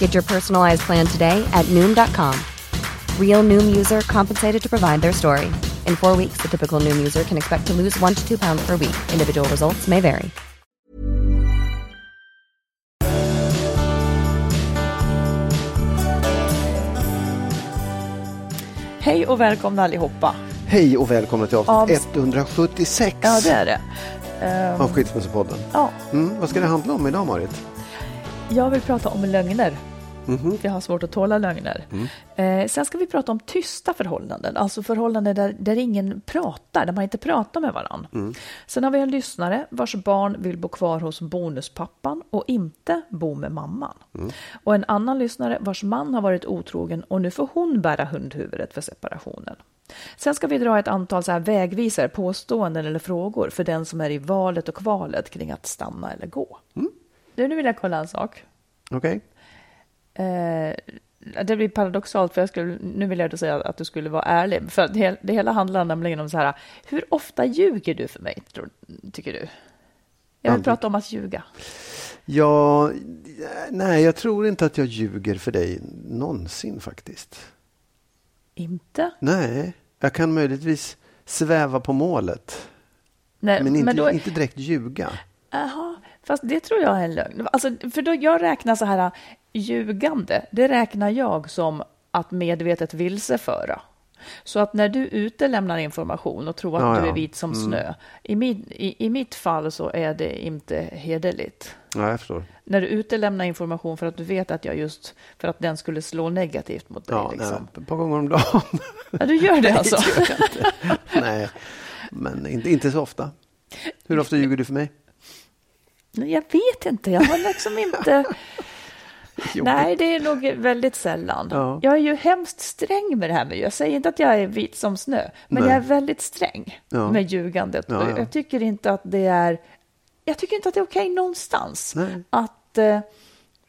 Get your personalized plan today at Noom.com. Real Noom user compensated to provide their story. In four weeks, the typical Noom user can expect to lose one to two pounds per week. Individual results may vary. Hej och välkomna allihopa. Hej och välkomna till avsnitt Av- 176 Ja, det är det. Ehm, av Skilsmässopodden. ja, Mm, vad ska det handla om idag Marit? jag vill prata om lögner. Mhm. Jag har svårt att tåla lögner. Eh, sen ska vi prata om tysta förhållanden, alltså förhållanden där, där ingen pratar, där man inte pratar med varandra. Sen har vi en lyssnare vars barn vill bo kvar hos bonuspappan och inte bo med mamman. Och en annan lyssnare vars man har varit otrogen och nu får hon bära hundhuvudet för separationen. Sen ska vi dra ett antal så här vägvisare, påståenden eller frågor för den som är i valet och kvalet kring att stanna eller gå. Du, nu vill jag kolla en sak. Okej. Eh, det blir paradoxalt, för jag skulle, nu vill jag säga att du skulle vara ärlig. För det, det hela handlar nämligen om så här, hur ofta ljuger du för mig, tror, tycker du? Jag vill prata om att ljuga. Ja, nej, jag tror inte att jag ljuger för dig någonsin faktiskt. Inte? Nej, jag kan möjligtvis sväva på målet. Nej, Men inte, då, inte direkt ljuga. Aha, fast det tror jag är en lögn. Alltså, för då jag räknar så här, ljugande, det räknar jag som att medvetet vilseföra. Så att när du utelämnar information och tror att Ja, du. Mm. är vit som snö, i, min, i, i mitt fall så är det inte hederligt. Ja, jag förstår. När du utelämnar information för att du vet att jag just, för att den skulle slå negativt mot dig. Ja, liksom. nej, ett par gånger om dagen. ja, du gör det alltså? det gör jag inte. nej, men inte, inte så ofta. Hur ofta ljuger du för mig? Nej, Jag vet inte, jag har liksom inte... Nej, det är nog väldigt sällan. Ja. Jag är ju hemskt sträng med det här. Med, jag säger inte att jag är vit som snö, men Nej. jag är väldigt sträng Ja. med ljugandet. Ja. Jag tycker inte att det är... Jag tycker inte att det är okej någonstans. Nej. Att... Eh,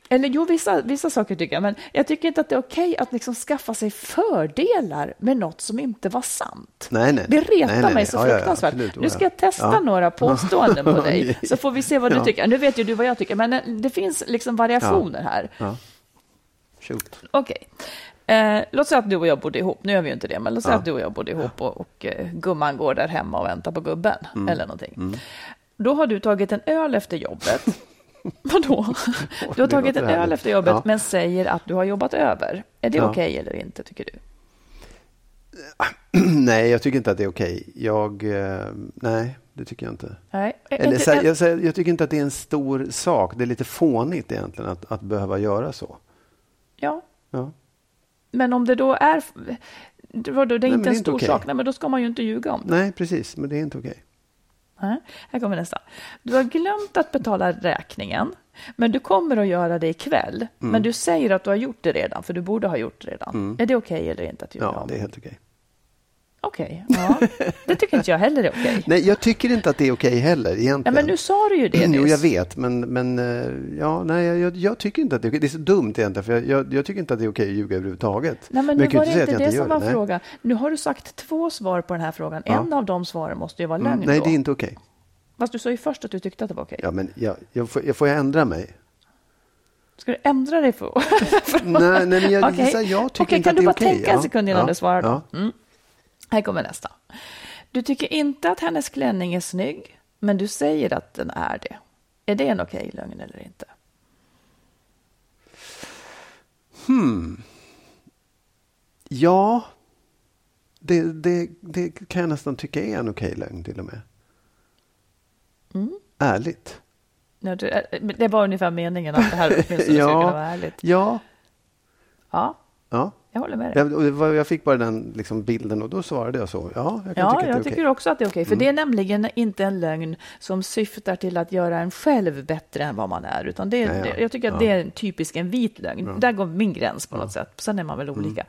eller jo, vissa, vissa saker tycker jag, men jag tycker inte att det är okej att liksom skaffa sig fördelar med något som inte var sant. Nej, nej. Det retar Nej, nej, mig så Ja, ja, ja, fruktansvärt. nu ska jag testa några påståenden på dig, så får vi se vad du tycker. Nu vet ju du vad jag tycker, men eh, det finns liksom variationer här. Ja. Okej. Eh, låt säga att du och jag bodde ihop. Nu gör vi ju inte det, men låt säga att du och jag bodde ihop och, och eh, gumman går där hemma och väntar på gubben Mm. eller någonting. Då har du tagit en öl efter jobbet. Vadå? Du har tagit en öl efter jobbet, Ja. men säger att du har jobbat över. Är det Ja. okej eller inte, tycker du? Nej, jag tycker inte att det är okej. Jag, eh, nej, det tycker jag inte. Nej. Eller, inte- jag, säger- jag tycker inte att det är en stor sak. Det är lite fånigt egentligen att, att behöva göra så. Ja, Ja. men om det då är... Det var då, det är men inte det är en inte stor okej. sak, nej, men då ska man ju inte ljuga om det. Nej, precis, men det är inte okej. Nej, Här kommer nästa. Du har glömt att betala räkningen, men du kommer att göra det ikväll. Mm. Men du säger att du har gjort det redan, för du borde ha gjort det redan. Är det okej eller inte att göra Ja, om? det är helt okej. Okej, ja. det tycker inte jag heller är okej. Nej, jag tycker inte att det är okej heller egentligen. Ja, men nu sa du ju det Jo, jag vet, men, men eh, ja, nej, jag, jag tycker inte att det är okej. Det är så dumt egentligen, för jag, jag, jag tycker inte att det är okej att ljuga överhuvudtaget. Nej, men nu jag kan var det inte det som var Nej. frågan. Nu har du sagt två svar på den här frågan. Ja. En av de svaren måste ju vara lögn Mm, nej, då. det är inte okej. Fast du sa ju först att du tyckte att det var okej. Ja, men jag, jag, får, jag får ändra mig? Ska du ändra dig för? nej, nej, men jag, Okej. här, jag tycker Okej, inte kan att du det är bara okej. tänka en sekund innan ja, du svarar då? Mm. Här kommer nästa. Du tycker inte att hennes klänning är snygg, men du säger att den är det. Är det en okej lögn eller inte? Ja, det, det, det kan jag nästan tycka är en okej lögn till och med. Mm. Ärligt. Ja, det, var ungefär meningen att det här åtminstone skulle kunna vara ärligt. Ja, Ja, ja. Jag håller med dig. Jag, jag fick bara den liksom bilden och då svarade jag så. Ja, jag Ja, tycka jag tycker också att det är okej. För det är nämligen inte en lögn som syftar till att göra en själv bättre än vad man är. Utan det, är- Ja, ja. jag tycker att Ja. det är en typisk en vit lögn. Där går min gräns på något sätt. Sen är man väl Mm. olika.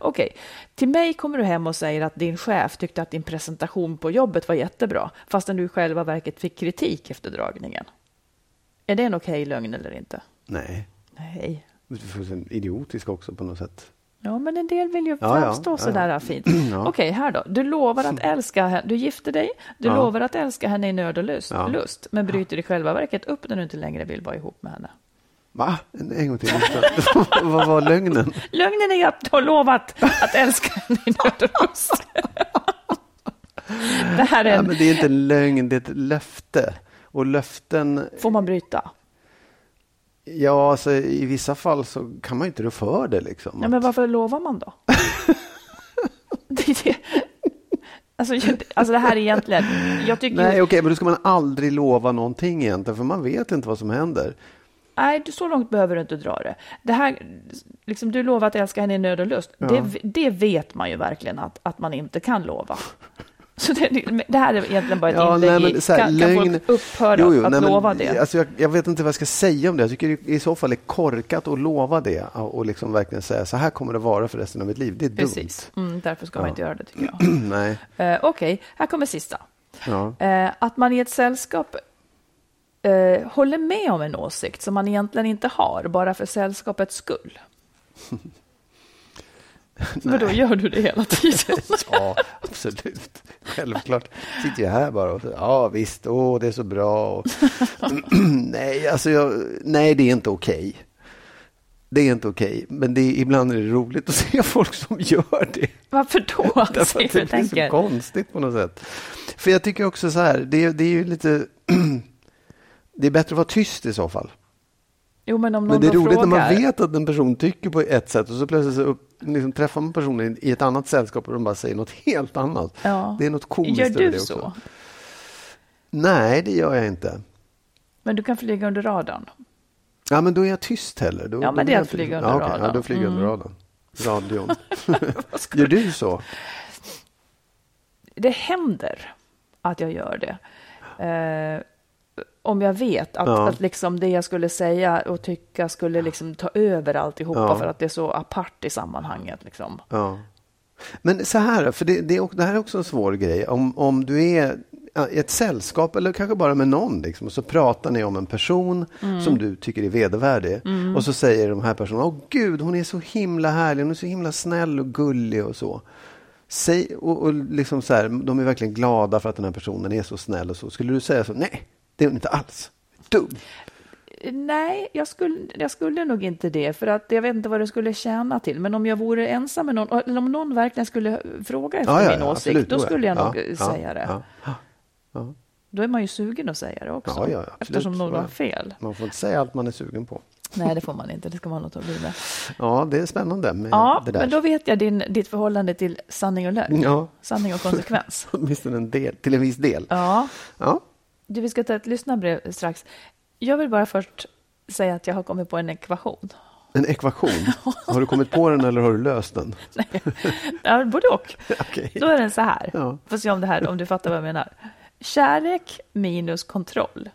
Okej, till mig kommer du hem och säger att din chef tyckte att din presentation på jobbet var jättebra. Fastän du i själva verket fick kritik efter dragningen. Är det en okej lögn eller inte? Nej, Nej. idiotisk också på något sätt. Ja, men en del vill ju Ja, ja, framstå ja, sådär ja. fint. Ja. Okej, här då. Du lovar att älska henne. Du gifter dig. Du Ja. lovar att älska henne i nöd och lust, Ja. lust men bryter i själva verket upp när du inte längre vill vara ihop med henne. Va? En, en gång till. Vad var lögnen? Lögnen är att du har lovat att älska henne i nöd och lust. Det här är Ja, en... men det är inte en lögn, det är ett löfte. Och löften, Får man bryta? Ja, alltså, i vissa fall så kan man ju inte rå för det. Liksom. Ja, men varför lovar man då? det är det. Alltså, alltså det här är egentligen... Jag tycker Nej, okej, men då ska man aldrig lova någonting egentligen, för man vet inte vad som händer. Nej, du- så långt behöver du inte dra det. det här, liksom, du lovar att älska henne i nöd och lust. Det, det vet man ju verkligen att, att man inte kan lova. Så det, det här är egentligen bara ett Ja, inlägg nej, men så här, kan, kan lögn- folk upphöra Jo, jo, att nej, men, lova det? Alltså, jag, jag vet inte vad jag ska säga om det. Jag tycker det i så fall är korkat att lova det och liksom verkligen säga så här kommer det vara för resten av mitt liv. Det är Precis, mm, därför ska man Ja. inte göra det tycker jag. dumt. Nej. Eh, Okej, här kommer sista. Ja. Eh, att man i ett sällskap eh, håller med om en åsikt som man egentligen inte har, bara för sällskapets skull. Men då gör du det hela tiden. ja, absolut. Självklart. Sitter jag här bara och så, ja visst, åh, det är så bra. Och, nej, alltså jag, nej, det är inte okej. Det är inte okej, men det är, ibland är det roligt att se folk som gör det. Varför då? Därför Alltså, att det jag blir så konstigt på något sätt. För jag tycker också så här, det, är- det är ju lite... det är bättre att vara tyst i så fall. Jo, men om någon Men det är roligt frågar. när man vet att en person tycker på ett sätt och så plötsligt så upp, liksom träffar man personen i ett annat sällskap och de bara säger något helt annat. Ja. Det är något komiskt Gör över du det också. så? Nej, det gör jag inte. Men du kan flyga under radarn. Ja, men då är jag tyst heller. Då, Ja, men det är att flyga under ja, radarn. Ja, då flyger jag under Mm. radarn. Radion. gör du så? Det händer att jag gör det. Eh, om jag vet att, Ja. att liksom det jag skulle säga och tycka skulle liksom ta över alltihopa Ja. för att det är så apart i sammanhanget. Liksom. Ja. Men så här, för det, det, det här är också en svår grej. Om, om du är i ett sällskap eller kanske bara med någon liksom, och så pratar ni om en person Mm. som du tycker är vedervärdig. Och så säger de här personerna, åh gud, hon är så himla härlig, hon är så himla snäll och gullig och så. Säg, och, och liksom så här, de är verkligen glada för att den här personen är så snäll och så. Skulle du säga så? Nej, det är hon inte alls. Dum. Nej, jag skulle, jag skulle nog inte det, för att jag vet inte vad det skulle tjäna till. Men om jag vore ensam med någon, eller om någon verkligen skulle fråga efter Ja, ja, min ja, åsikt, absolut, då skulle jag ja, nog säga det. Då är man ju sugen att säga det också, absolut. eftersom någon har fel. Man får inte säga allt man är sugen på. Nej, det får man inte, det ska man låta bli med. Ja, det är spännande med Ja, det där. men då vet jag din, ditt förhållande till sanning och lögn. Ja. Sanning och konsekvens. Åtminstone en del, till en viss del. Ja, Ja. Du, vi ska ta ett lyssnarbrev strax. Jag vill bara först säga att jag har kommit på en ekvation. En ekvation. Har du kommit på den eller har du löst den? Nej, ja, både och. Okej. Då är den så här. Ja. Får se om, det här, om du fattar vad jag menar. Kärlek minus kontroll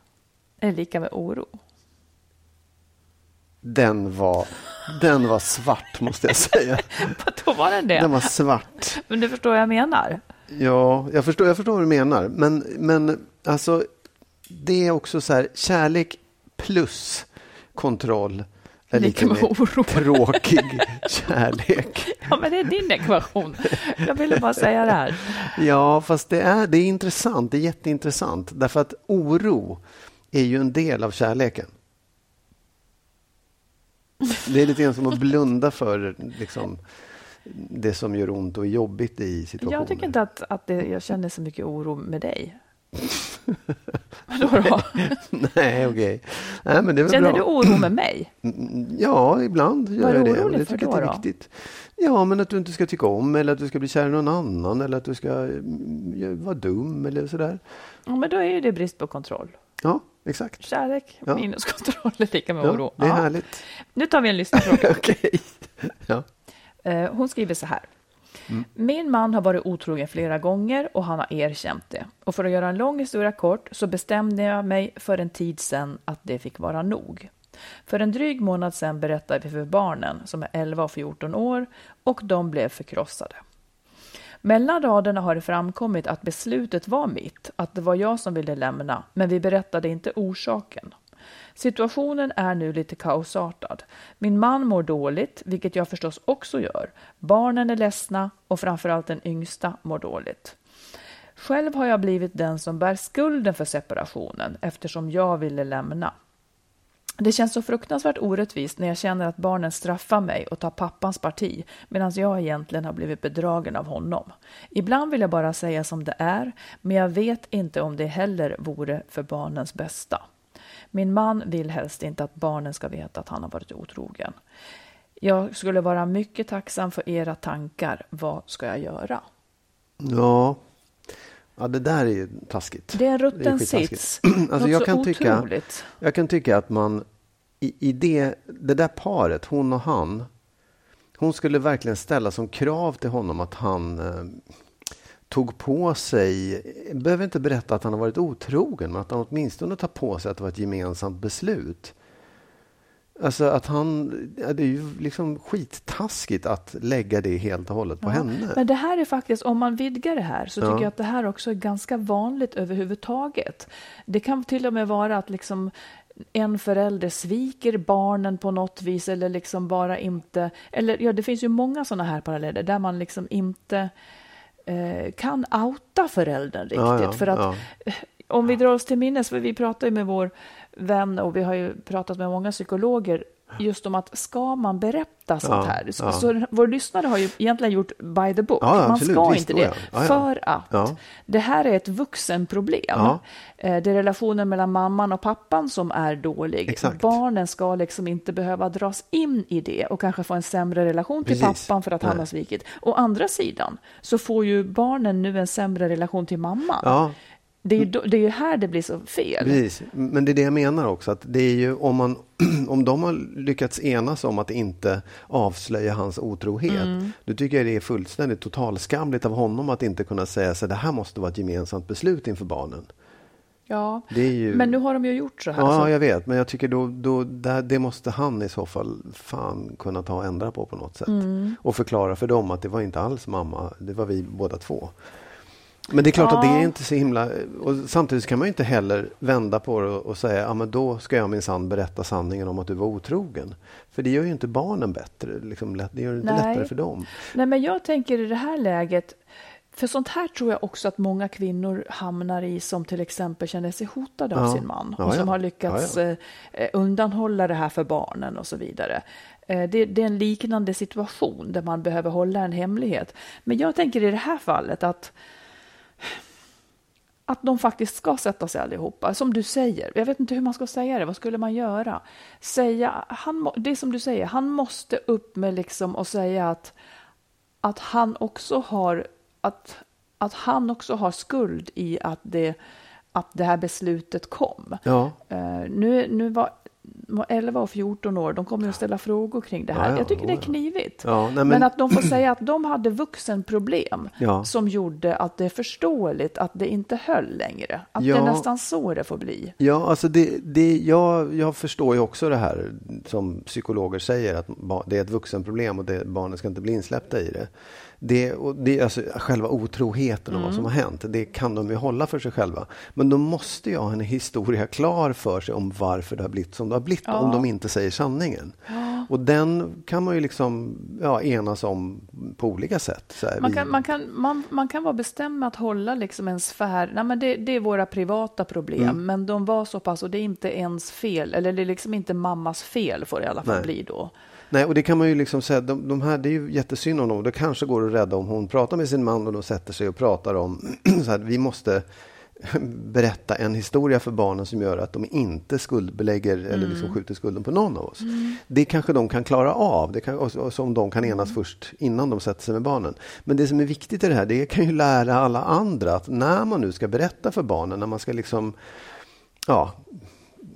är lika med oro. Den var Den var svart måste jag säga. Då var den det. Den var svart. Men du förstår vad jag menar? Ja, jag förstår, jag förstår vad du menar. Men, men alltså, det är också så här, kärlek plus kontroll är lika med oro. tråkig kärlek. Ja, men det är din ekvation. Jag ville bara säga det här. Ja, fast det är, det är intressant. Det är jätteintressant. Därför att oro är ju en del av kärleken. Det är lite grann som att blunda för liksom, det som gör ont och är jobbigt i situationen. Jag tycker inte att, att det, jag känner så mycket oro med dig. Vadå då? Nej, okej. Nej, men det är väl Känner bra. du oro med mig? Mm, Ja, ibland gör Vad är jag du det. orolig Det för jag då, är viktigt. Ja, men att du inte ska tycka om eller att du ska bli kär i någon annan eller att du ska mm, vara dum eller sådär. Ja, men då är ju det brist på kontroll. Ja, exakt. Kärlek Ja. minus kontroll är lika med Ja, oro. det är Ja. härligt. Nu tar vi en lyssnarfråga. Okej. Ja. Eh, Hon skriver så här. Mm. Min man har varit otrogen flera gånger och han har erkänt det. Och för att göra en lång historia kort så bestämde jag mig för en tid sedan att det fick vara nog. För en dryg månad sedan berättade vi för barnen, som är 11 och 14 år, och de blev förkrossade. Mellan raderna har det framkommit att beslutet var mitt, att det var jag som ville lämna, men vi berättade inte orsaken. Situationen är nu lite kaosartad. Min man mår dåligt, vilket jag förstås också gör. Barnen är ledsna och framförallt den yngsta mår dåligt. Själv har jag blivit den som bär skulden för separationen eftersom jag ville lämna. Det känns så fruktansvärt orättvist när jag känner att barnen straffar mig och tar pappans parti medan jag egentligen har blivit bedragen av honom. Ibland vill jag bara säga som det är, men jag vet inte om det heller vore för barnens bästa. Min man vill helst inte att barnen ska veta att han har varit otrogen. Jag skulle vara mycket tacksam för era tankar. Vad ska jag göra? Ja. ja, det där är ju taskigt. Det är en Det rutten är sits. Alltså, Något jag kan tycka- otroligt. Jag kan tycka att man i, i det, det där paret, hon och han, hon skulle verkligen ställa som krav till honom att han eh, tog på sig, behöver inte berätta att han har varit otrogen, men att han åtminstone tar på sig att det var ett gemensamt beslut. Alltså att han, det är ju liksom skittaskigt att lägga det helt och hållet på Ja, henne. Men det här är faktiskt, om man vidgar det här, så tycker Ja. jag att det här också är ganska vanligt överhuvudtaget. Det kan till och med vara att liksom en förälder sviker barnen på något vis eller liksom bara inte, eller ja, det finns ju många sådana här paralleller där man liksom inte eh, kan outa föräldern riktigt. Ja, ja, för att ja. om vi drar oss till minnes, för vi pratar ju med vår vän och vi har ju pratat med många psykologer just om att ska man berätta sånt Ja, här? Så, ja. så vår lyssnare har ju egentligen gjort by the book. Ja, man absolut, ska inte det. För att det här är ett vuxenproblem. Eh, Det är relationen mellan mamman och pappan som är dålig. Exakt. Barnen ska liksom inte behöva dras in i det och kanske få en sämre relation till Precis. pappan för att han Nej. har svikit. Å andra sidan så får ju barnen nu en sämre relation till mamman. Det är ju det är ju här det blir så fel. Precis, men det är det jag menar också. Att det är ju om, man, om de har lyckats enas om att inte avslöja hans otrohet. Mm. Då tycker jag det är fullständigt totalskamligt av honom att inte kunna säga så det här måste vara ett gemensamt beslut inför barnen. Ja. Ju... Men nu har de ju gjort så här. Ja, så jag vet. Men jag tycker då, då det, det måste han i så fall fan kunna ta och ändra på på något sätt. Mm. Och förklara för dem att det var inte alls mamma, det var vi båda två. Men det är klart att det Ja. är inte så himla... Och samtidigt kan man inte heller vända på det och, säga ja men då ska jag minsann berätta sanningen om att du var otrogen. För det gör ju inte barnen bättre. Liksom, det gör det inte Nej. lättare för dem. Nej, men jag tänker i det här läget, för sånt här tror jag också att många kvinnor hamnar i som till exempel känner sig hotade av Ja. sin man Ja, och som ja. har lyckats Ja, ja. eh, undanhålla det här för barnen och så vidare. Eh, det, det är en liknande situation där man behöver hålla en hemlighet. Men jag tänker i det här fallet att att de faktiskt ska sätta sig allihopa. Som du säger, jag vet inte hur man ska säga det, vad skulle man göra? Säga, han, det är som du säger, han måste upp med liksom och säga att, att han också har att, att han också har skuld i att det, att det här beslutet kom. Ja, Eh, nu, nu var, 11 och 14 år, de kommer att ställa frågor kring det här. Ja, ja, jag tycker det är knivigt. Ja, nej, men... men- att de får säga att de hade vuxenproblem som gjorde att det är förståeligt att det inte höll längre. Att det är nästan så det får bli. Ja, alltså det, det, jag, jag förstår ju också det här som psykologer säger att det är ett vuxenproblem och det, barnen ska inte bli insläppta i det. Det, och det alltså, själva otroheten om vad som har hänt, det kan de ju hålla för sig själva. Men de måste ju ha en historia klar för sig om varför det har blivit som det har blivit, om de inte säger sanningen. Och den kan man ju liksom ja, enas om på olika sätt. Här, Man vi- kan, man, kan, man, man kan vara bestämd med att hålla liksom en sfär. Nej, men det, det är våra privata problem, Mm. men de var så pass och det är inte ens fel. Eller det är liksom inte mammas fel får det i alla fall Nej. bli då. Nej, och det kan man ju liksom säga, de, de här, det är ju jättesynd om dem. Det kanske går att rädda om hon pratar med sin man och de sätter sig och pratar om så här, vi måste berätta en historia för barnen som gör att de inte skuldbelägger eller liksom skjuter skulden på någon av oss. Det kanske de kan klara av, det kan, och, som de kan enas först innan de sätter sig med barnen. Men det som är viktigt i det här, det kan ju lära alla andra att när man nu ska berätta för barnen, när man ska liksom ja,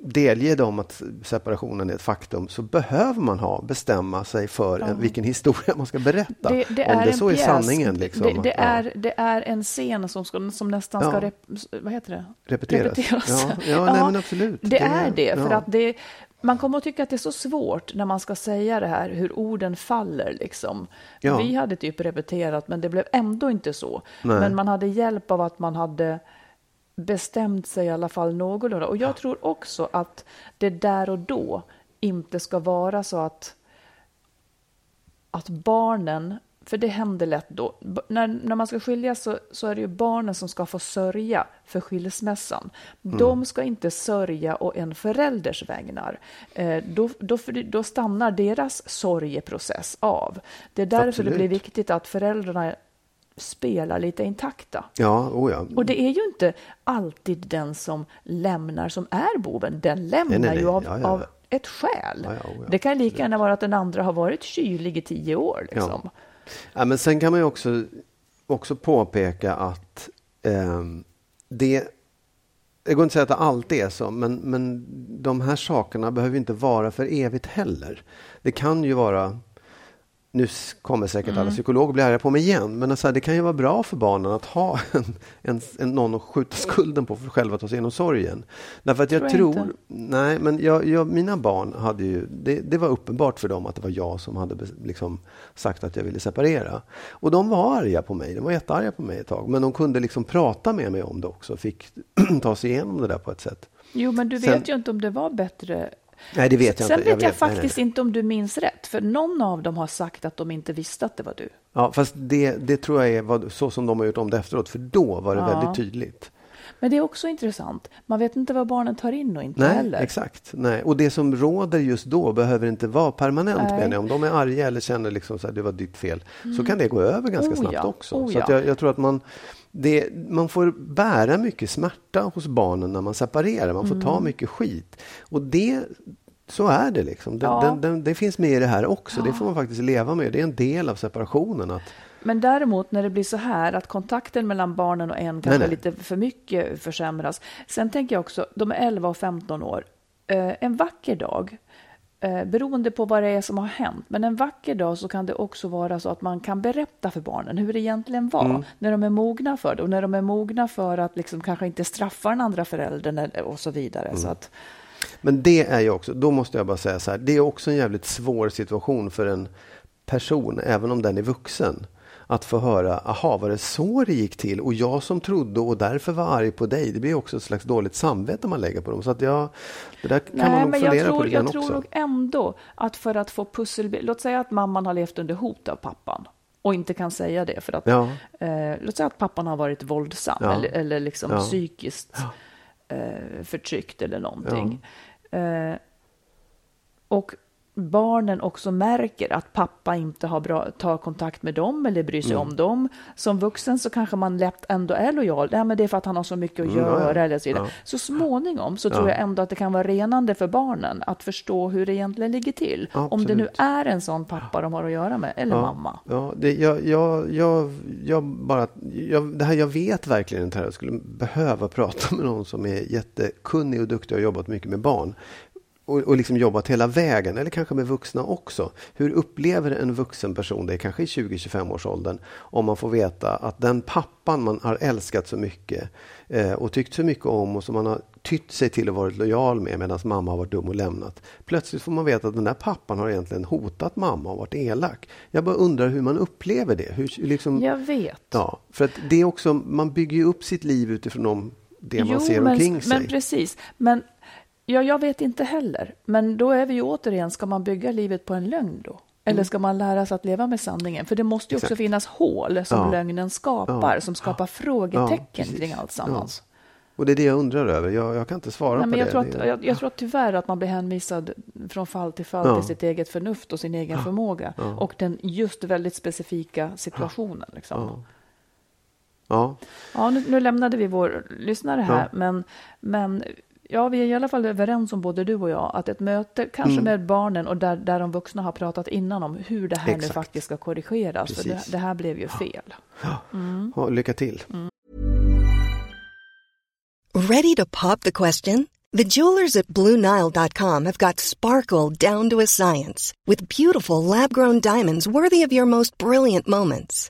delge dem att separationen är ett faktum så behöver man ha, bestämma sig för en, vilken historia man ska berätta. Det, det Om det så är sanningen. Liksom, det, det, ja, är, det är en scen som, ska, som nästan ska Ja. rep, vad heter det? repeteras. Ja, ja, nej, men absolut. Det, är det, för ja. att det, man kommer att tycka att det är så svårt när man ska säga det här, hur orden faller. Liksom. Ja. Vi hade typ repeterat, men det blev ändå inte så. Nej. Men man hade hjälp av att man hade bestämt sig i alla fall någorlunda. Och jag tror också att det där och då inte ska vara så att att barnen, för det händer lätt då, när, när man ska skiljas så, så är det ju barnen som ska få sörja för skilsmässan. Mm. De ska inte sörja å en förälders vägnar. Eh, då, då, då stannar deras sorgeprocess av. Det är därför Absolut. det blir viktigt att föräldrarna spelar lite intakta. Ja, oh ja. Och det är ju inte alltid den som lämnar som är boven. Den lämnar nej, nej. ju av, Ja, ja. av ett skäl. Ja, oh. Det kan lika gärna vara att den andra har varit kylig i tio år. Liksom. Ja, men sen kan man ju också, också påpeka att ehm, det det går inte att säga att det alltid är så, men, men de här sakerna behöver inte vara för evigt heller. Det kan ju vara nu kommer säkert Mm. alla psykologer bli arga på mig igen, men alltså, det kan ju vara bra för barnen att ha en, en, en, någon att skjuta skulden på för att själva ta sig igenom sorgen. Därför att jag Tror tror, jag inte. nej men jag, jag, mina barn hade ju, det, det var uppenbart för dem att det var jag som hade liksom sagt att jag ville separera. Och de var arga på mig, de var jättearga på mig ett tag, men de kunde liksom prata med mig om det också, fick ta sig igenom det där på ett sätt. Jo, men du Sen- vet ju inte om det var bättre. Nej, det vet jag Sen inte. vet jag, vet- nej, nej, faktiskt nej. inte om du minns rätt, för någon av dem har sagt att de inte visste att det var du. Ja, fast det, det tror jag är vad, så som de har gjort om det efteråt, för då var det Ja. väldigt tydligt. Men det är också intressant. Man vet inte vad barnen tar in och inte Nej, heller. exakt. Nej. Och det som råder just då behöver inte vara permanent. Nej. Menar jag. Om de är arga eller känner liksom så här, det var ditt fel, så kan det gå över ganska Oh, snabbt ja. också. Oh, så ja. jag, jag tror att man, det, man får bära mycket smärta hos barnen när man separerar. Man får ta Mm. mycket skit. Och det, så är det liksom. Det, Ja. den, den, det finns med i det här också. Det får man faktiskt leva med. Det är en del av separationen. Att, Men däremot när det blir så här att kontakten mellan barnen och en kanske nej. lite för mycket försämras. Sen tänker jag också, de är 11 och 15 år. Eh, en vacker dag, eh, beroende på vad det är som har hänt, men en vacker dag så kan det också vara så att man kan berätta för barnen hur det egentligen var Mm. när de är mogna för det och när de är mogna för att liksom kanske inte straffa den andra föräldern och så vidare. Mm. Så att, Men det är ju också, då måste jag bara säga så här, det är också en jävligt svår situation för en person, även om den är vuxen, att få höra, aha, var det så det gick till? Och jag som trodde och därför var arg på dig, det blir också ett slags dåligt samvete man lägger på dem. Så att jag, det där kan man Nej, nog men fundera jag på tror, lite jag tror också. nog ändå att för att få pusselbild, låt säga att mamman har levt under hot av pappan och inte kan säga det för att, Ja. eh, låt säga att pappan har varit våldsam Ja. eller, eller liksom Ja. psykiskt eh, förtryckt eller någonting. Eh, och barnen också märker att pappa inte har bra, tar kontakt med dem eller bryr sig Mm. om dem. Som vuxen så kanske man lätt ändå är lojal. Nej, men det är för att han har så mycket att Mm, ja. göra. Eller så, vidare. Ja. så småningom så tror Ja. jag ändå att det kan vara renande för barnen att förstå hur det egentligen ligger till. Om det nu Absolut. är en sån pappa de har att göra med, eller mamma. Ja, det, jag, jag, jag, jag bara, jag, det här, jag vet verkligen inte här. Jag skulle behöva prata med någon som är jättekunnig och duktig och har jobbat mycket med barn. Och, och liksom jobbat hela vägen, eller kanske med vuxna också. Hur upplever en vuxen person det, kanske i 20-25 års åldern, om man får veta att den pappan man har älskat så mycket eh, och tyckt så mycket om och som man har tytt sig till och varit lojal med medan mamma har varit dum och lämnat. Plötsligt får man veta att den där pappan har egentligen hotat mamma och varit elak. Jag bara undrar hur man upplever det. Hur, liksom, Jag vet. Ja, för att det är också, man bygger ju upp sitt liv utifrån de, det man ser men, omkring sig. Men precis. Men ja, jag vet inte heller. Men då är vi ju återigen, ska man bygga livet på en lögn då? Eller ska man lära sig att leva med sanningen? För det måste ju också Mm. Exakt. finnas hål som Ja. lögnen skapar, Ja. som skapar frågetecken precis. kring allt sammans. Och det är det jag undrar över. Jag, jag kan inte svara Nej, på men jag, det. tror att, jag, jag tror att tyvärr att man blir hänvisad från fall till fall Ja. till sitt eget förnuft och sin egen förmåga och den just väldigt specifika situationen. Liksom. ja. Ja, nu, nu lämnade vi vår lyssnare här, men, men ja, vi är i alla fall överens om, både du och jag, att ett möte, kanske Mm. med barnen och där, där de vuxna har pratat innan om hur det här nu Exakt. faktiskt ska korrigeras, för det, det här blev ju fel. Ja, lycka till. Ready to pop the question? The jewelers at BlueNile.com have got sparkle down to a science with beautiful lab grown diamonds worthy of your most brilliant moments.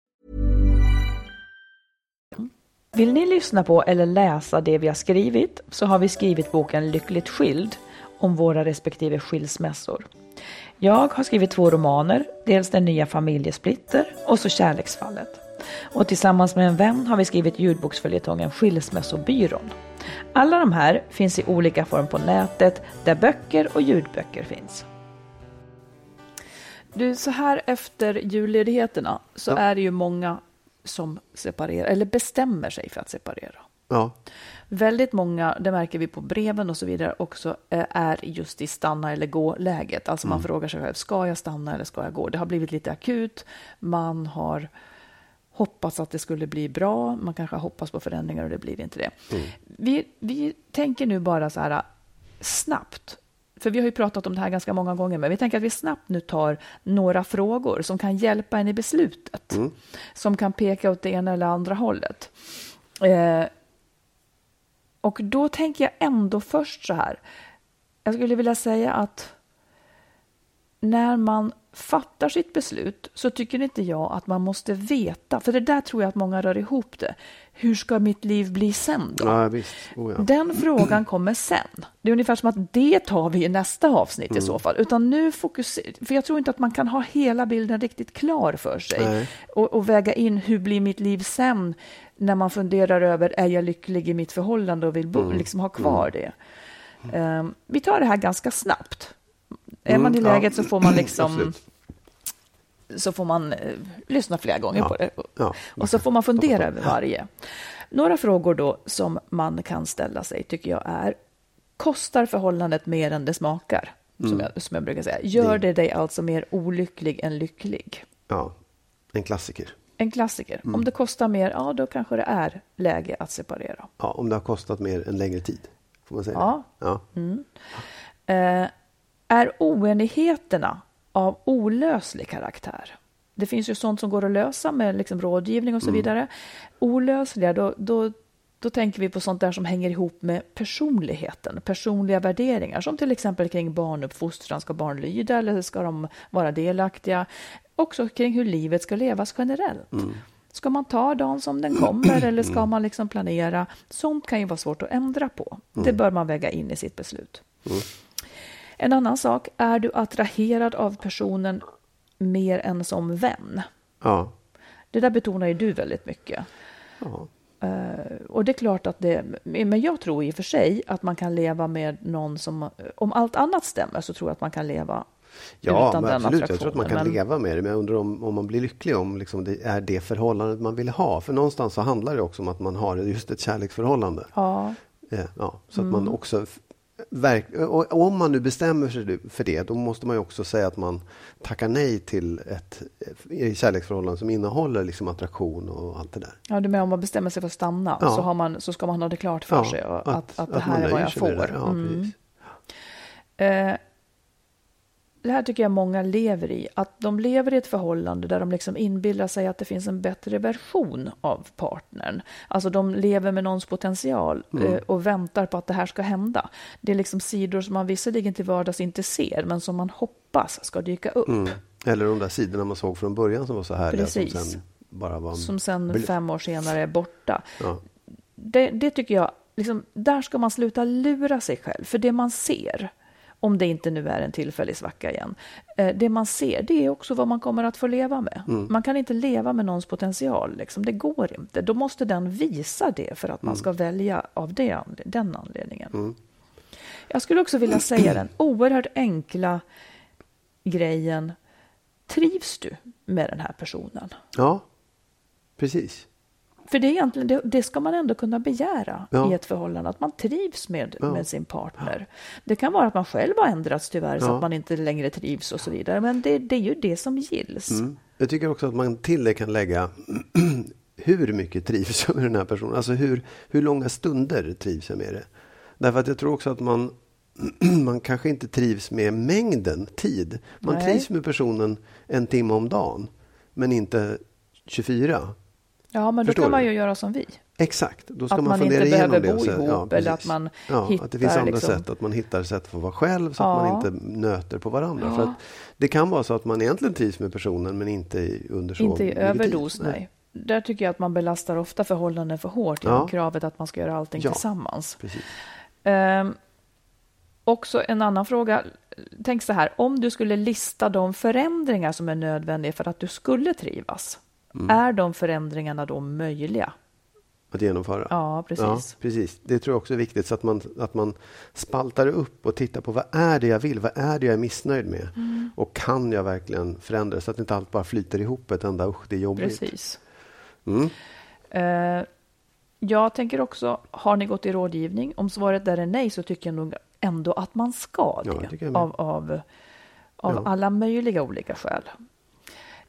Vill ni lyssna på eller läsa det vi har skrivit så har vi skrivit boken Lyckligt skild om våra respektive skilsmässor. Jag har skrivit två romaner, dels Den nya familjesplitter och så Kärleksfallet. Och tillsammans med en vän har vi skrivit ljudboksföljetongen Skilsmässobyrån. Alla de här finns i olika form på nätet där böcker och ljudböcker finns. Du, så här efter julledigheterna så Ja. är det ju många som separerar, eller bestämmer sig för att separera. Ja. Väldigt många, det märker vi på breven och så vidare också, eh, är just i stanna eller gå-läget. Alltså man frågar sig själv, ska jag stanna eller ska jag gå? Det har blivit lite akut. Man har hoppats att det skulle bli bra. Man kanske har hoppats på förändringar och det blir inte det. Vi, vi tänker nu bara så här snabbt. För vi har ju pratat om det här ganska många gånger, men vi tänker att vi snabbt nu tar några frågor som kan hjälpa en i beslutet. Som kan peka åt det ena eller andra hållet. Eh, och då tänker jag ändå först så här. Jag skulle vilja säga att när man fattar sitt beslut så tycker inte jag att man måste veta, för det där tror jag att många rör ihop det. Hur ska mitt liv bli sen då? ja, visst. Oh, ja. Den frågan kommer sen. Det är ungefär som att det tar vi i nästa avsnitt i så fall. Utan nu fokuserar, för jag tror inte att man kan ha hela bilden riktigt klar för sig. Och, och väga in hur blir mitt liv sen när man funderar över, är jag lycklig i mitt förhållande och vill bo, liksom ha kvar det. Ehm, vi tar det här ganska snabbt. Är man i Mm, ja. läget så får man liksom så får man eh, lyssna flera gånger Ja, på det. ja. Och så får man fundera över varje. Några frågor då som man kan ställa sig tycker jag är, kostar förhållandet mer än det smakar? Som, jag, som jag brukar säga. Gör det dig alltså mer olycklig än lycklig? ja, en klassiker. En klassiker. Om det kostar mer, ja då kanske det är läge att separera. Ja, om det har kostat mer en längre tid. Får man säga Ja. det? Ja. Eh, är oenigheterna av olöslig karaktär? Det finns ju sånt som går att lösa med liksom rådgivning och så vidare. Olösliga, då, då då tänker vi på sånt där som hänger ihop med personligheten, personliga värderingar, som till exempel kring barnuppfostran. Ska barn lyda eller ska de vara delaktiga? Också kring hur livet ska levas generellt. Mm. Ska man ta dagen som den kommer eller ska man liksom planera? Sånt kan ju vara svårt att ändra på. Det mm. bör man väga in i sitt beslut. Mm. En annan sak, är du attraherad av personen mer än som vän? Ja. Det där betonar ju du väldigt mycket. Ja. Uh, och det är klart att det, men jag tror i och för sig att man kan leva med någon som, om allt annat stämmer så tror jag att man kan leva Ja, utan men absolut. Jag tror att man kan men... leva med det. Men jag undrar om, om man blir lycklig om liksom det är det förhållandet man vill ha. För någonstans så handlar det också om att man har just ett kärleksförhållande. Ja. ja så att mm. man också Verk, och om man nu bestämmer sig för det, då måste man ju också säga att man tackar nej till ett kärleksförhållande som innehåller liksom attraktion och allt det där. Ja, du menar om man bestämmer sig för att stanna ja. så, har man, så ska man ha det klart för ja, sig att, att, att, det här är vad jag får. Ja, mm. eh, det här tycker jag många lever i, att de lever i ett förhållande där de liksom inbillar sig att det finns en bättre version av partnern. Alltså de lever med någons potential mm. Eh, och väntar på att det här ska hända. Det är liksom sidor som man visserligen till vardags inte ser, men som man hoppas ska dyka upp. Mm. Eller de där sidorna man såg från början som var så härliga. Precis. Som sen, bara var... som sen fem år senare är borta. Ja. Det, det, tycker jag, liksom, där ska man sluta lura sig själv. För det man ser, om det inte nu är en tillfällig svacka igen. Eh, det man ser, det är också vad man kommer att få leva med. Mm. Man kan inte leva med någons potential, liksom. det går inte. Då måste den visa det för att man mm. ska välja av det, den anledningen. Mm. Jag skulle också vilja säga den oerhört enkla grejen, trivs du med den här personen? Ja, precis. För det, är egentligen, det, det ska man ändå kunna begära ja. i ett förhållande, att man trivs med, ja. med sin partner. Det kan vara att man själv har ändrats tyvärr, ja. så att man inte längre trivs och så vidare. Men det, det är ju det som gills. Mm. Jag tycker också att man till det kan lägga hur mycket trivs jag med den här personen? Alltså hur, hur långa stunder trivs jag med det? Därför att jag tror också att man, man kanske inte trivs med mängden tid. Man Nej. trivs med personen en timme om dagen, men inte 24. Ja, men då Förstår kan man ju göra som vi. Exakt, då ska att man, man fundera inte igenom behöver bo det. ihop ja, eller att man ja, hittar... Att det finns andra liksom... sätt, att man hittar sätt för att vara själv så ja. att man inte nöter på varandra. För att det kan vara så att man egentligen trivs med personen men inte under så Inte i överdos, nej. nej. Där tycker jag att man belastar ofta förhållanden för hårt genom kravet att man ska göra allting tillsammans. Um, också en annan fråga. Tänk så här, om du skulle lista de förändringar som är nödvändiga för att du skulle trivas. Mm. Är de förändringarna då möjliga? Att genomföra? Ja, precis. Ja, precis. Det tror jag också är viktigt, så att man, att man spaltar upp och tittar på vad är det jag vill? Vad är det jag är missnöjd med? Mm. Och kan jag verkligen förändra så att inte allt bara flyter ihop ett enda usch, det är jobbigt. Precis. Mm. Uh, jag tänker också, har ni gått i rådgivning? Om svaret där är nej så tycker jag nog ändå att man ska det. Ja, av av, av ja. alla möjliga olika skäl.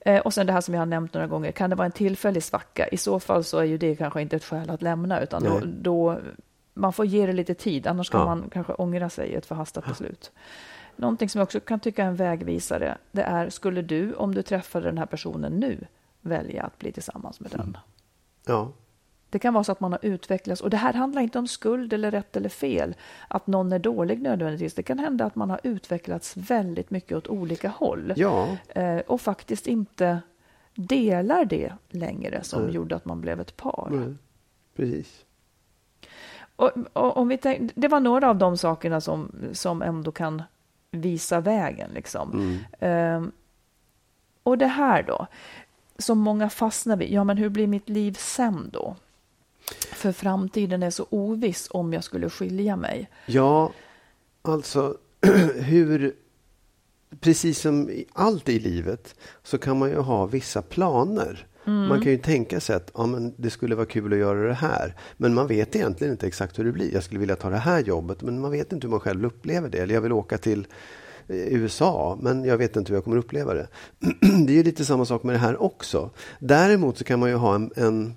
Eh, och sen det här som jag har nämnt några gånger, kan det vara en tillfällig svacka? I så fall så är ju det kanske inte ett skäl att lämna, utan då, då, man får ge det lite tid, annars kan ja. man kanske ångra sig i ett förhastat beslut. Någonting som jag också kan tycka är en vägvisare, det är, skulle du, om du träffade den här personen nu, välja att bli tillsammans med den? Ja. Det kan vara så att man har utvecklats, och det här handlar inte om skuld eller rätt eller fel, att någon är dålig nödvändigtvis. Det kan hända att man har utvecklats väldigt mycket åt olika håll ja. eh, och faktiskt inte delar det längre som Nej. gjorde att man blev ett par. Nej. Precis. Och, och, om vi tänk, det var några av de sakerna som, som ändå kan visa vägen. Liksom. Mm. Eh, och det här då, som många fastnar vid, ja men hur blir mitt liv sen då? För framtiden är så oviss om jag skulle skilja mig. Ja, alltså hur... Precis som i allt i livet så kan man ju ha vissa planer. Mm. Man kan ju tänka sig att ja, men det skulle vara kul att göra det här. Men man vet egentligen inte exakt hur det blir. Jag skulle vilja ta det här jobbet, men man vet inte hur man själv upplever det. Eller jag vill åka till eh, USA, men jag vet inte hur jag kommer uppleva det. Det är lite samma sak med det här också. Däremot så kan man ju ha en, en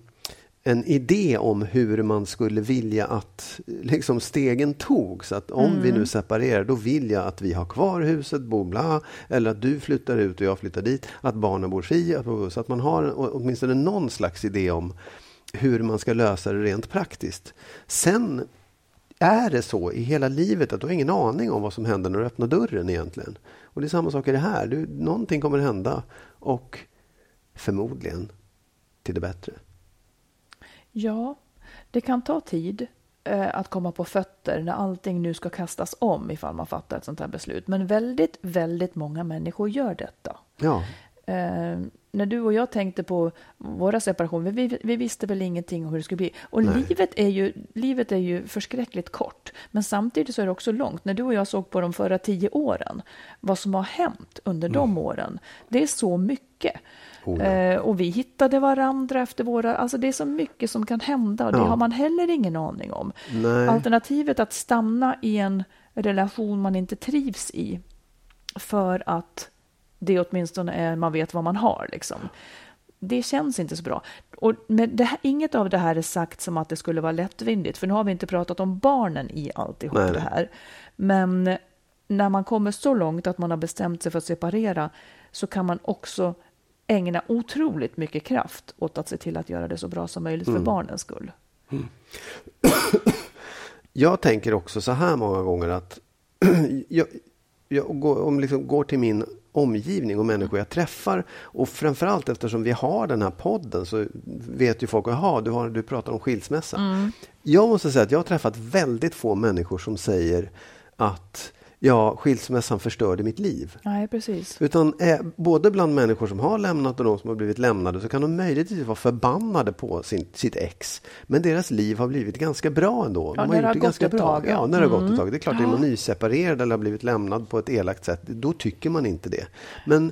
en idé om hur man skulle vilja att liksom, stegen togs. Att om mm. vi nu separerar, då vill jag att vi har kvar huset, bo bla, eller att du flyttar ut och jag flyttar dit, att barnen bor si, så att man har åtminstone någon slags idé om hur man ska lösa det rent praktiskt. Sen är det så i hela livet att du har ingen aning om vad som händer när du öppnar dörren egentligen. Och det är samma sak i det här. Du, någonting kommer hända och förmodligen till det bättre. Ja, det kan ta tid eh, att komma på fötter när allting nu ska kastas om ifall man fattar ett sånt här beslut. Men väldigt, väldigt många människor gör detta. Ja. När du och jag tänkte på våra separationer, vi, vi visste väl ingenting om hur det skulle bli. Och livet är, ju, livet är ju förskräckligt kort, men samtidigt så är det också långt. När du och jag såg på de förra tio åren, vad som har hänt under de Mm. åren, det är så mycket. Oh. Eh, och vi hittade varandra efter våra... Alltså det är så mycket som kan hända och det Ja. har man heller ingen aning om. Nej. Alternativet att stanna i en relation man inte trivs i för att det åtminstone är man vet vad man har. Liksom. Det känns inte så bra. Och men här, inget av det här är sagt som att det skulle vara lättvindigt, för nu har vi inte pratat om barnen i alltihop Nej, det här. Men när man kommer så långt att man har bestämt sig för att separera så kan man också ägna otroligt mycket kraft åt att se till att göra det så bra som möjligt Mm. för barnens skull. Jag tänker också så här många gånger att jag, jag går, om liksom går till min omgivning och människor jag träffar och framförallt eftersom vi har den här podden så vet ju folk, jaha, du, har, du pratar om skilsmässa. Jag måste säga att jag har träffat väldigt få människor som säger att ja, skilsmässan förstörde mitt liv. Nej, precis. Utan eh, både bland människor som har lämnat och de som har blivit lämnade så kan de möjligtvis vara förbannade på sin, sitt ex. Men deras liv har blivit ganska bra ändå. Ja, De när det har gjort ganska bra. tag, ja. Ja, när det har gått ett Mm. tag. Det är klart, är man nyseparerad eller har blivit lämnad på ett elakt sätt, då tycker man inte det. Men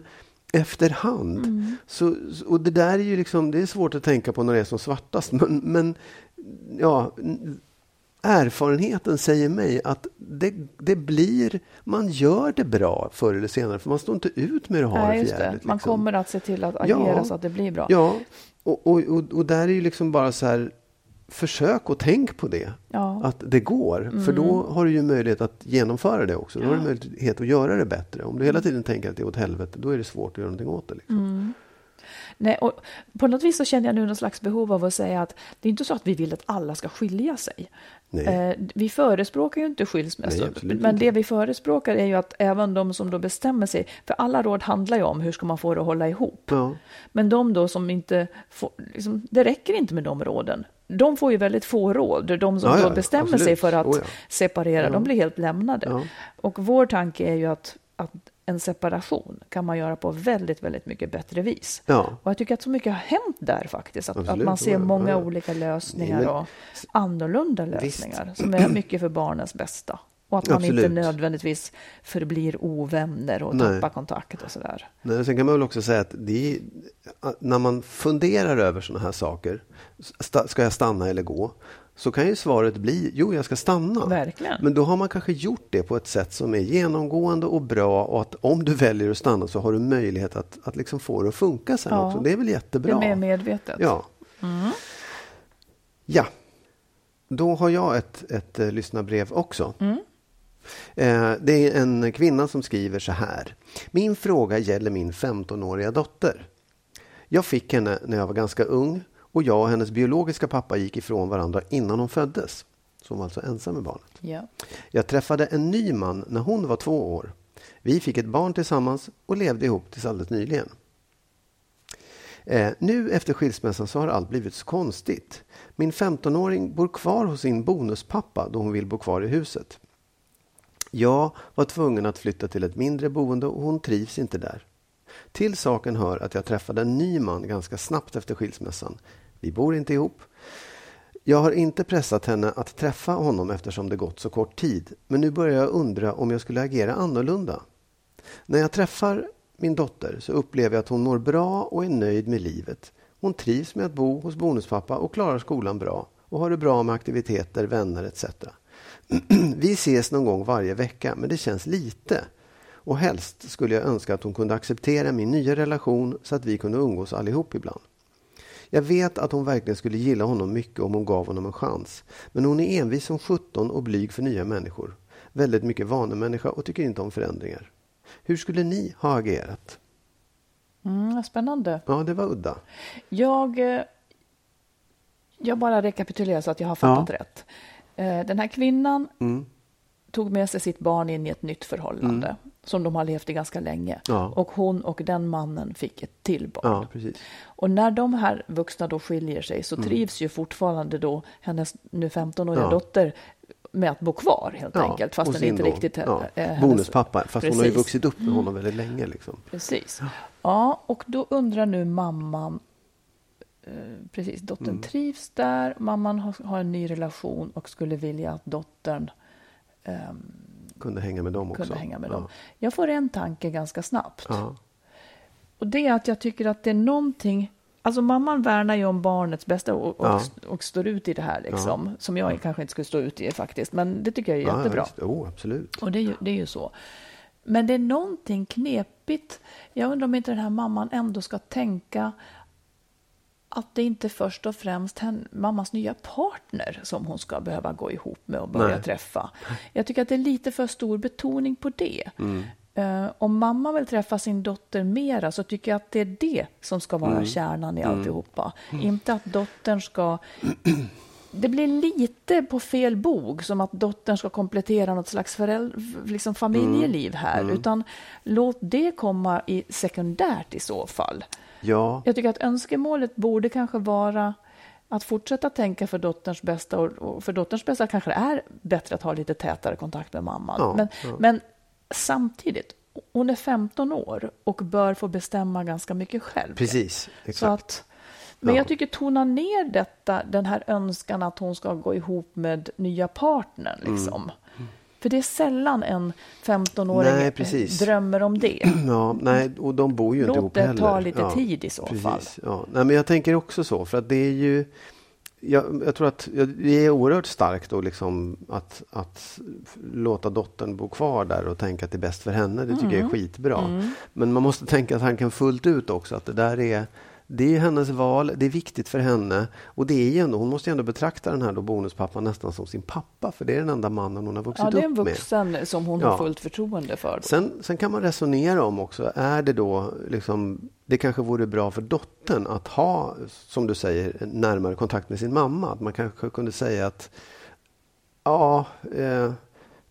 efterhand, Mm. så, och det där är ju liksom, det är svårt att tänka på när det är som svartast, men, men ja, erfarenheten säger mig att det, det blir, man gör det bra förr eller senare, för man står inte ut med att ha Nej, det just det. jävligt. Man liksom. kommer att se till att agera Ja. så att det blir bra. Ja, och, och, och, och där är ju liksom bara så här, försök och tänk på det. Ja. Mm. Att det går, för då har du ju möjlighet att genomföra det också. Då har du möjlighet att göra det bättre. Om du hela tiden tänker att det är åt helvete, då är det svårt att göra någonting åt det. Liksom. Mm. Nej, och på något vis så känner jag nu någon slags behov av att säga att det är inte så att vi vill att alla ska skilja sig. Eh, vi förespråkar ju inte skilsmässor, Nej, men inte. det vi förespråkar är ju att även de som då bestämmer sig, för alla råd handlar ju om hur ska man få det att hålla ihop. Ja. Men de då som inte får, liksom, det räcker inte med de råden. De får ju väldigt få råd. De som Ja, ja, då bestämmer absolut. sig för att Oh, separera, de blir helt lämnade. Och vår tanke är ju att, att en separation kan man göra på väldigt, väldigt mycket bättre vis. Ja. Och jag tycker att så mycket har hänt där faktiskt. Att, att man ser många Ja. olika lösningar Nej, men- och annorlunda lösningar som är mycket för barnens bästa. Och att man inte Absolut. nödvändigtvis förblir ovänner och Nej. tappar kontakt och sådär. Nej, sen kan man väl också säga att är, när man funderar över sådana här saker, ska jag stanna eller gå? Så kan ju svaret bli, jo jag ska stanna. Verkligen. Men då har man kanske gjort det på ett sätt som är genomgående och bra och att om du väljer att stanna så har du möjlighet att, att liksom få det att funka sen Ja. också. Det är väl Det jättebra? är mer medvetet. Ja. Ja. Då har jag ett, ett eh, lyssnarbrev också. Eh, det är en kvinna som skriver så här. Min fråga gäller min 15-åriga dotter. Jag fick henne när jag var ganska ung och jag och hennes biologiska pappa gick ifrån varandra innan hon föddes. Så hon var alltså ensam med barnet. Ja. Jag träffade en ny man när hon var två år. Vi fick ett barn tillsammans och levde ihop tills alldeles nyligen. Eh, nu efter skilsmässan så har allt blivit så konstigt. Min 15-åring bor kvar hos sin bonuspappa då hon vill bo kvar i huset. Jag var tvungen att flytta till ett mindre boende och hon trivs inte där. Till saken hör att jag träffade en ny man ganska snabbt efter skilsmässan. Vi bor inte ihop. Jag har inte pressat henne att träffa honom eftersom det gått så kort tid. Men nu börjar jag undra om jag skulle agera annorlunda. När jag träffar min dotter så upplever jag att hon mår bra och är nöjd med livet. Hon trivs med att bo hos bonuspappa och klarar skolan bra och har det bra med aktiviteter, vänner etc. Vi ses någon gång varje vecka men det känns lite. Och helst skulle jag önska att hon kunde acceptera min nya relation så att vi kunde umgås allihop ibland. Jag vet att hon verkligen skulle gilla honom mycket om hon gav honom en chans. Men hon är envis som 17 och blyg för nya människor. Väldigt mycket vanemänniska och tycker inte om förändringar. Hur skulle ni ha agerat? Mm, spännande. Ja, det var udda. Jag, eh, Jag bara rekapitulerar så att jag har fattat Ja. rätt. Eh, Den här kvinnan Mm. tog med sig sitt barn in i ett nytt förhållande som de har levt i ganska länge. Ja. Och hon och den mannen fick ett till barn. Ja, precis. Och när de här vuxna då skiljer sig så trivs ju fortfarande då hennes nu 15-åriga Mm. Ja. dotter med att bo kvar helt enkelt. Fast den inte då, riktigt ja, hennes- Bonuspappa, fast hon har ju Precis. vuxit upp med honom väldigt länge. Liksom. Precis. Ja, och då undrar nu mamman, eh, precis, dottern Mm. trivs där, mamman har, har en ny relation och skulle vilja att dottern ehm, Kunde hänga med dem också. kunde hänga med ja. dem. Jag får en tanke ganska snabbt. Ja. Och det är att jag tycker att det är någonting Alltså mamman värnar ju om barnets bästa och, och, Ja. och står ut i det här liksom. Som jag kanske inte skulle stå ut i faktiskt. Men det tycker jag är Ja, jättebra. visst. Jo, absolut. Och det är, ju, det är ju så. Men det är någonting knepigt. Jag undrar om inte den här mamman ändå ska tänka att det inte först och främst är mammas nya partner som hon ska behöva gå ihop med och börja Nej. träffa. Jag tycker att det är lite för stor betoning på det. Mm. Eh, om mamma vill träffa sin dotter mera så tycker jag att det är det som ska vara Mm. kärnan i alltihopa. Inte att dottern ska det blir lite på fel bog, som att dottern ska komplettera något slags föräld- liksom familjeliv här, utan låt det komma i sekundärt i så fall. Ja, Jag tycker att önskemålet borde kanske vara att fortsätta tänka för dotterns bästa och, för dotterns bästa kanske det är bättre att ha lite tätare kontakt med mamman. Ja, men, ja. men samtidigt, hon är 15 år och bör få bestämma ganska mycket själv. precis. Så Exakt. att, men Ja. jag tycker tona ner detta, den här önskan att hon ska gå ihop med nya partnern. Mm. För det är sällan en 15-åring Nej, precis. drömmer om det. Ja, nej, och de bor ju inte Låt ihop det heller. ta lite ja, tid i så precis, fall. Ja. Nej, men jag tänker också så, för att det är ju... Jag, jag tror att det är oerhört starkt då liksom att, att låta dottern bo kvar där och tänka att det är bäst för henne. Det tycker Mm. jag är skitbra. Men man måste tänka tanken fullt ut också, att det där är det är hennes val, det är viktigt för henne. Och det är ju ändå, hon måste ju ändå betrakta den här då bonuspappan nästan som sin pappa, för det är den enda mannen hon har vuxit Ja, det är en upp med. vuxen som hon Ja. har fullt förtroende för. Sen, sen kan man resonera om också, är det då liksom, det kanske vore bra för dottern att ha, som du säger, närmare kontakt med sin mamma. Att man kanske kunde säga att, ja, eh,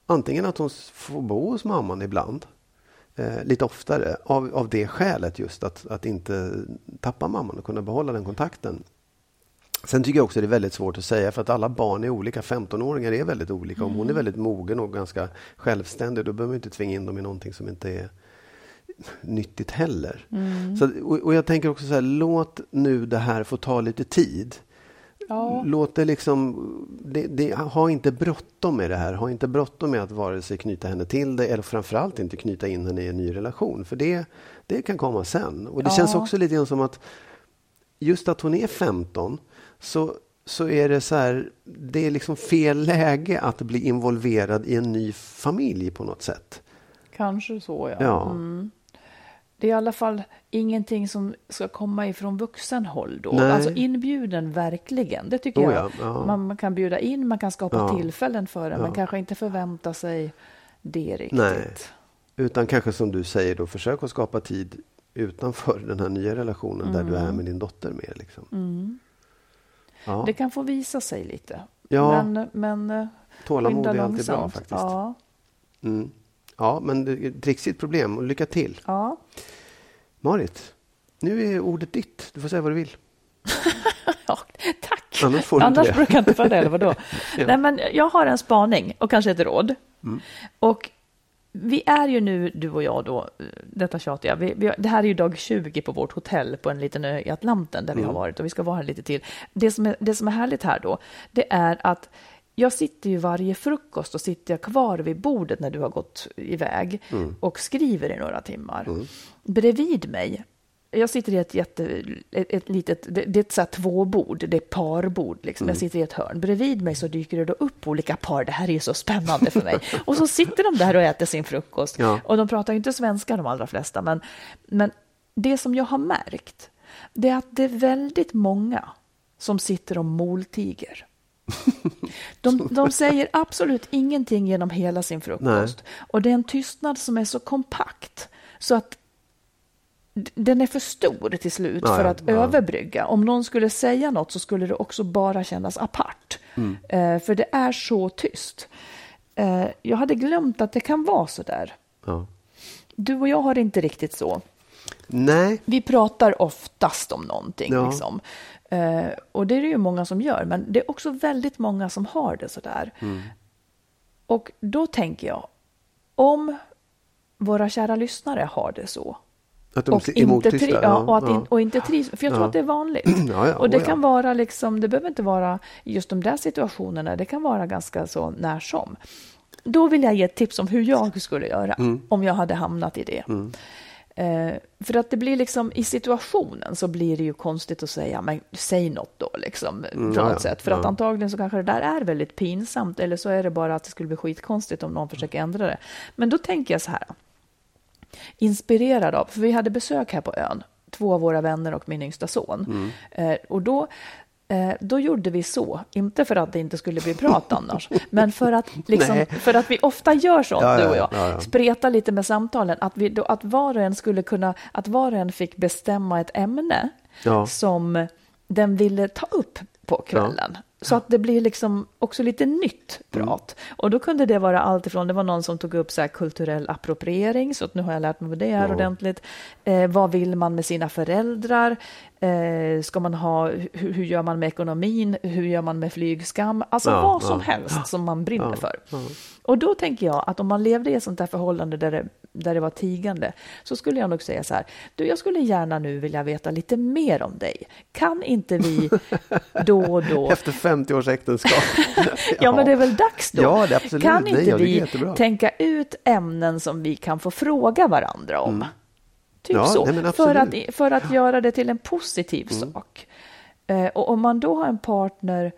antingen att hon får bo hos mamman ibland, eh, lite oftare, av, av det skälet just att, att inte tappa mamman och kunna behålla den kontakten. Sen tycker jag också det är väldigt svårt att säga för att alla barn är olika. 15-åringar är väldigt olika. Om hon är väldigt mogen och ganska självständig då behöver man inte tvinga in dem i någonting som inte är nyttigt heller. Så, att- och, och jag tänker också så här, låt nu det här få ta lite tid. Ja. Låt det liksom, det, det, ha inte bråttom med det här. Ha inte bråttom med att vare sig knyta henne till det eller framförallt inte knyta in henne i en ny relation. För det, det kan komma sen. Och det Ja. känns också lite grann som att just att hon är 15 så, så är det så här, det är liksom fel läge att bli involverad i en ny familj på något sätt. Kanske så, ja. Ja. Mm. Det är i alla fall ingenting som ska komma ifrån vuxenhåll då. Nej. Alltså inbjuden verkligen. Det tycker Oh jag. ja, ja. Man, man kan bjuda in, man kan skapa Ja. tillfällen för det, Ja. kanske inte förvänta sig det riktigt. Nej. Utan kanske som du säger då, försök att skapa tid utanför den här nya relationen där du är med din dotter mer. Liksom. Mm. Det kan få visa sig lite. Ja. Men, men eh, Tålamod är alltid bra faktiskt. Mm. Ja men det är ett trixigt problem och lycka till. ja. Marit, nu är ordet ditt. Du får säga vad du vill. Ja, tack. Annars får du inte Annars det. brukar jag inte få det, eller vadå? Ja. Mm. Nej, men jag har en spaning och kanske ett råd. Och vi är ju nu, du och jag då, detta tjatar jag, vi, vi, det här är ju dag 20 på vårt hotell på en liten ö i Atlanten där vi Mm. har varit och vi ska vara här lite till. Det som, är, det som är härligt här då, det är att jag sitter ju varje frukost och sitter jag kvar vid bordet när du har gått iväg Mm. och skriver i några timmar. Bredvid mig jag sitter i ett jätte, ett, ett litet, det, det är ett så här tvåbord, det är parbord. Liksom. Mm. Jag sitter i ett hörn. Bredvid mig så dyker det då upp olika par. Det här är ju så spännande för mig. Och så sitter de där och äter sin frukost. Ja. Och de pratar ju inte svenska de allra flesta. Men, men det som jag har märkt, det är att det är väldigt många som sitter och moltiger. De, de säger absolut ingenting genom hela sin frukost. Och det är en tystnad som är så kompakt så att den är för stor till slut Ja, för att ja. överbrygga. Om någon skulle säga något så skulle det också bara kännas apart. Mm. Eh, för det är så tyst. Eh, jag hade glömt att det kan vara så där. Ja. Du och jag har inte riktigt så. Nej, Vi pratar oftast om någonting. Liksom. Eh, och det är det ju många som gör, men det är också väldigt många som har det sådär. Mm. Och då tänker jag, om våra kära lyssnare har det så, att de och inte, tri- ja, och, att ja. in, och inte trivs, för jag tror att det är vanligt. Och det oh kan vara liksom, det behöver inte vara just de där situationerna, det kan vara ganska så när som. Då vill jag ge ett tips om hur jag skulle göra Mm. om jag hade hamnat i det. Eh, för att det blir liksom i situationen så blir det ju konstigt att säga, men säg något då liksom på Mm, ja, något ja, sätt. För att ja. antagligen så kanske det där är väldigt pinsamt eller så är det bara att det skulle bli skitkonstigt om någon försöker ändra det. Men då tänker jag så här, inspirerad av, för vi hade besök här på ön, två av våra vänner och min yngsta son. Mm. Eh, och då, då gjorde vi så, inte för att det inte skulle bli prat annars, men för att, liksom, för att vi ofta gör sånt, Ja, du och jag, ja, ja. spreta lite med samtalen, att, vi, då, att var och en skulle kunna, att var och en fick bestämma ett ämne som den ville ta upp på kvällen. Så att det blir liksom också lite nytt prat. Och då kunde det vara allt ifrån, det var någon som tog upp så kulturell appropriering, så att nu har jag lärt mig vad det är ordentligt. Eh, vad vill man med sina föräldrar? Eh, ska man ha, hur, hur gör man med ekonomin? Hur gör man med flygskam? Alltså Ja, vad som ja. helst som man brinner för. Och då tänker jag att om man levde i ett sånt där förhållande där det, där det var tigande, så skulle jag nog säga så här, du jag skulle gärna nu vilja veta lite mer om dig. Kan inte vi då och då Efter 50 års äktenskap. Ja, men det är väl dags då? Ja, det absolut. Kan inte vi tänka ut ämnen som vi kan få fråga varandra om? Typ Mm. Ja, så, nej, för, att, för att göra det till en positiv Mm. sak. Eh, och om man då har en partner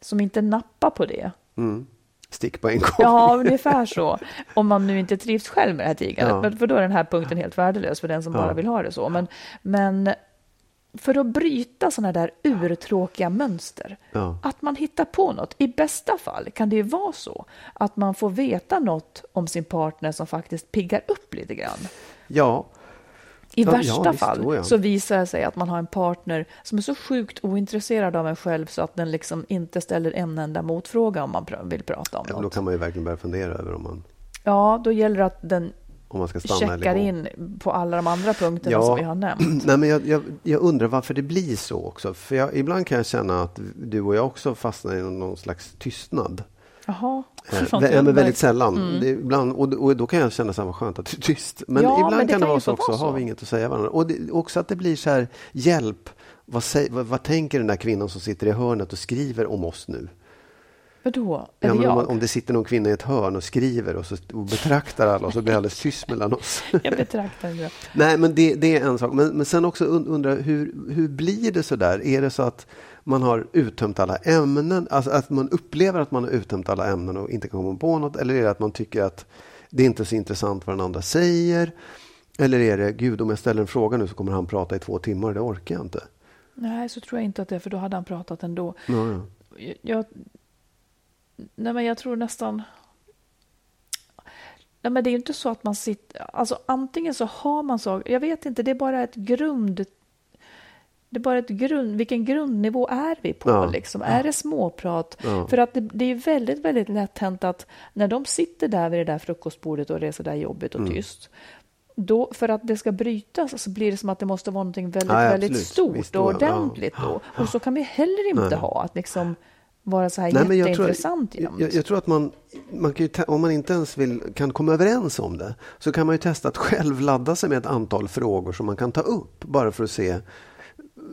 som inte nappar på det, Stick på en gång. Ja, ungefär så. Om man nu inte trivs själv med det här tigandet. Ja. För då är den här punkten helt värdelös för den som bara vill ha det så. Men, men för att bryta sådana där urtråkiga mönster, Ja. att man hittar på något. I bästa fall kan det ju vara så att man får veta något om sin partner som faktiskt piggar upp lite grann. Ja, I Ja, värsta ja, visst, fall då ja. så visar det sig att man har en partner som är så sjukt ointresserad av en själv så att den liksom inte ställer en enda motfråga om man vill prata om ja, då något. kan man ju verkligen börja fundera över om man, Ja, då gäller det att den om man ska stanna checkar in på alla de andra punkterna Ja. som vi har nämnt. Nej, men jag, jag, jag undrar varför det blir så också. För jag, ibland kan jag känna att du och jag också fastnar i någon slags tystnad. Jaha. Eh, Sånt ja, men väldigt sällan. Det är ibland, och, och då kan jag känna så här, vad skönt att du är tyst. Men Ja, ibland men det kan det vara så också, har vi inget att säga varandra. Och det, också att det blir så här, hjälp. Vad, vad, vad tänker den där kvinnan som sitter i hörnet och skriver om oss nu? Vadå? Är Ja, det men om, om det sitter någon kvinna i ett hörn och skriver och, så, och betraktar alla och så blir det alldeles tyst mellan oss. Jag betraktar det. Nej, men det, det är en sak. Men, men sen också und- undra hur, hur blir det så där? Är det så att man har uttömt alla ämnen? Alltså att man upplever att man har uttömt alla ämnen och inte komma på något? Eller är det att man tycker att det inte är så intressant vad den andra säger? Eller är det, gud om jag ställer en fråga nu så kommer han prata i två timmar, det orkar jag inte. Nej, så tror jag inte att det är, för då hade han pratat ändå. Ja. Jag, jag, nej, men jag tror nästan... Nej, men det är ju inte så att man sitter... Alltså antingen så har man så... Jag vet inte, det är bara ett grund... Det är bara ett grund... Vilken grundnivå är vi på? Ja. Liksom? Är det småprat? Ja. För att det, det är väldigt, väldigt lätt hänt att när de sitter där vid det där frukostbordet och det är så där jobbigt Mm. och tyst, då, för att det ska brytas så blir det som att det måste vara någonting väldigt, Ja, väldigt stort Visst, och ordentligt då. Och så kan vi heller inte Nej. ha att liksom vara så här Nej, men jag tror, jätteintressant jämt. jag, jag tror att man, man kan om man inte ens vill, kan komma överens om det, så kan man ju testa att själv ladda sig med ett antal frågor som man kan ta upp, bara för att se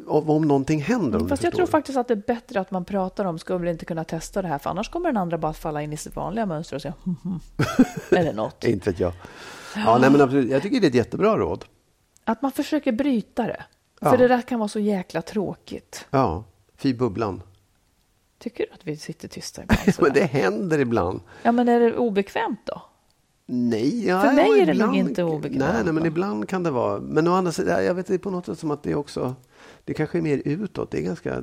om, någonting händer. Om Fast jag tror faktiskt att det är bättre att man pratar om, ska vi inte kunna testa det här, för annars kommer den andra bara falla in i sitt vanliga mönster och säga hm, eller något. Inte vet jag. Ja, nej, men absolut, jag tycker det är ett jättebra råd. Att man försöker bryta det. Ja. För det där kan vara så jäkla tråkigt. Ja, fy bubblan. Tycker du att vi sitter tysta ibland? Men det händer ibland. Ja, men är det obekvämt då? Nej, ja, För mig är det ibland- nog inte obekvämt, Nej, nej, men ibland kan det vara. Men å andra sidan, jag vet det är på något sätt som att det också Det kanske är mer utåt. Det är, ganska, Jaha,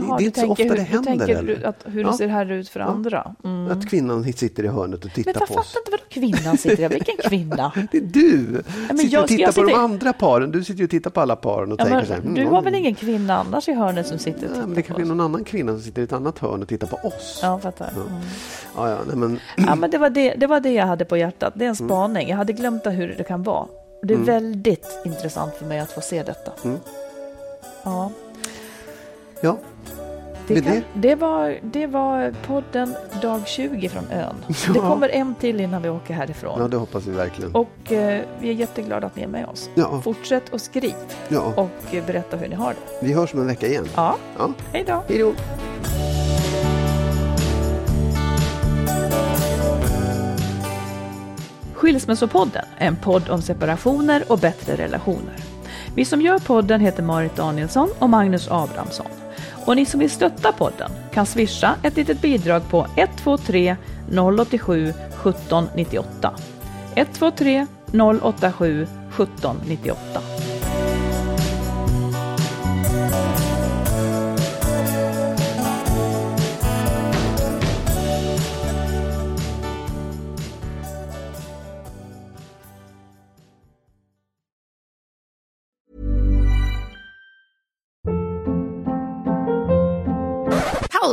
det, det är inte så ofta hur, det händer. Du tänker att, hur Ja. det ser här ut för andra. Mm. Att kvinnan sitter i hörnet och Men tittar jag på oss. fattar inte vad kvinnan sitter där. Vilken kvinna? Det är du! men sitter jag- och tittar jag på de sitta- andra paren. Du sitter och tittar på alla paren och Ja, tänker men, så här, du mm, har mm. väl ingen kvinna annars i hörnet som sitter och Ja, tittar men det kanske är någon annan kvinna som sitter i ett annat hörn och tittar på oss. Ja, fattar. Mm. Ja, ja, nej, men, Ja, men det, var det, det var det jag hade på hjärtat. Det är en Mm. spaning. Jag hade glömt hur det kan vara. Det är väldigt intressant för mig att få se detta. Ja, ja. det, kan, det- det, var, det var podden dag 20 från ön. Det Ja. kommer en till innan vi åker härifrån. ja, det hoppas vi verkligen. Och eh, vi är jätteglada att ni är med oss. Ja. Fortsätt och skriv Ja, och eh, berätta hur ni har det. vi hörs om en vecka igen. Ja, Ja. hej då! Hej då! Skilsmässopodden en podd om separationer och bättre relationer. Vi som gör podden heter Marit Danielsson och Magnus Abrahamsson. Och ni som vill stötta podden kan swisha ett litet bidrag på 123 087 1798. 123 087 1798.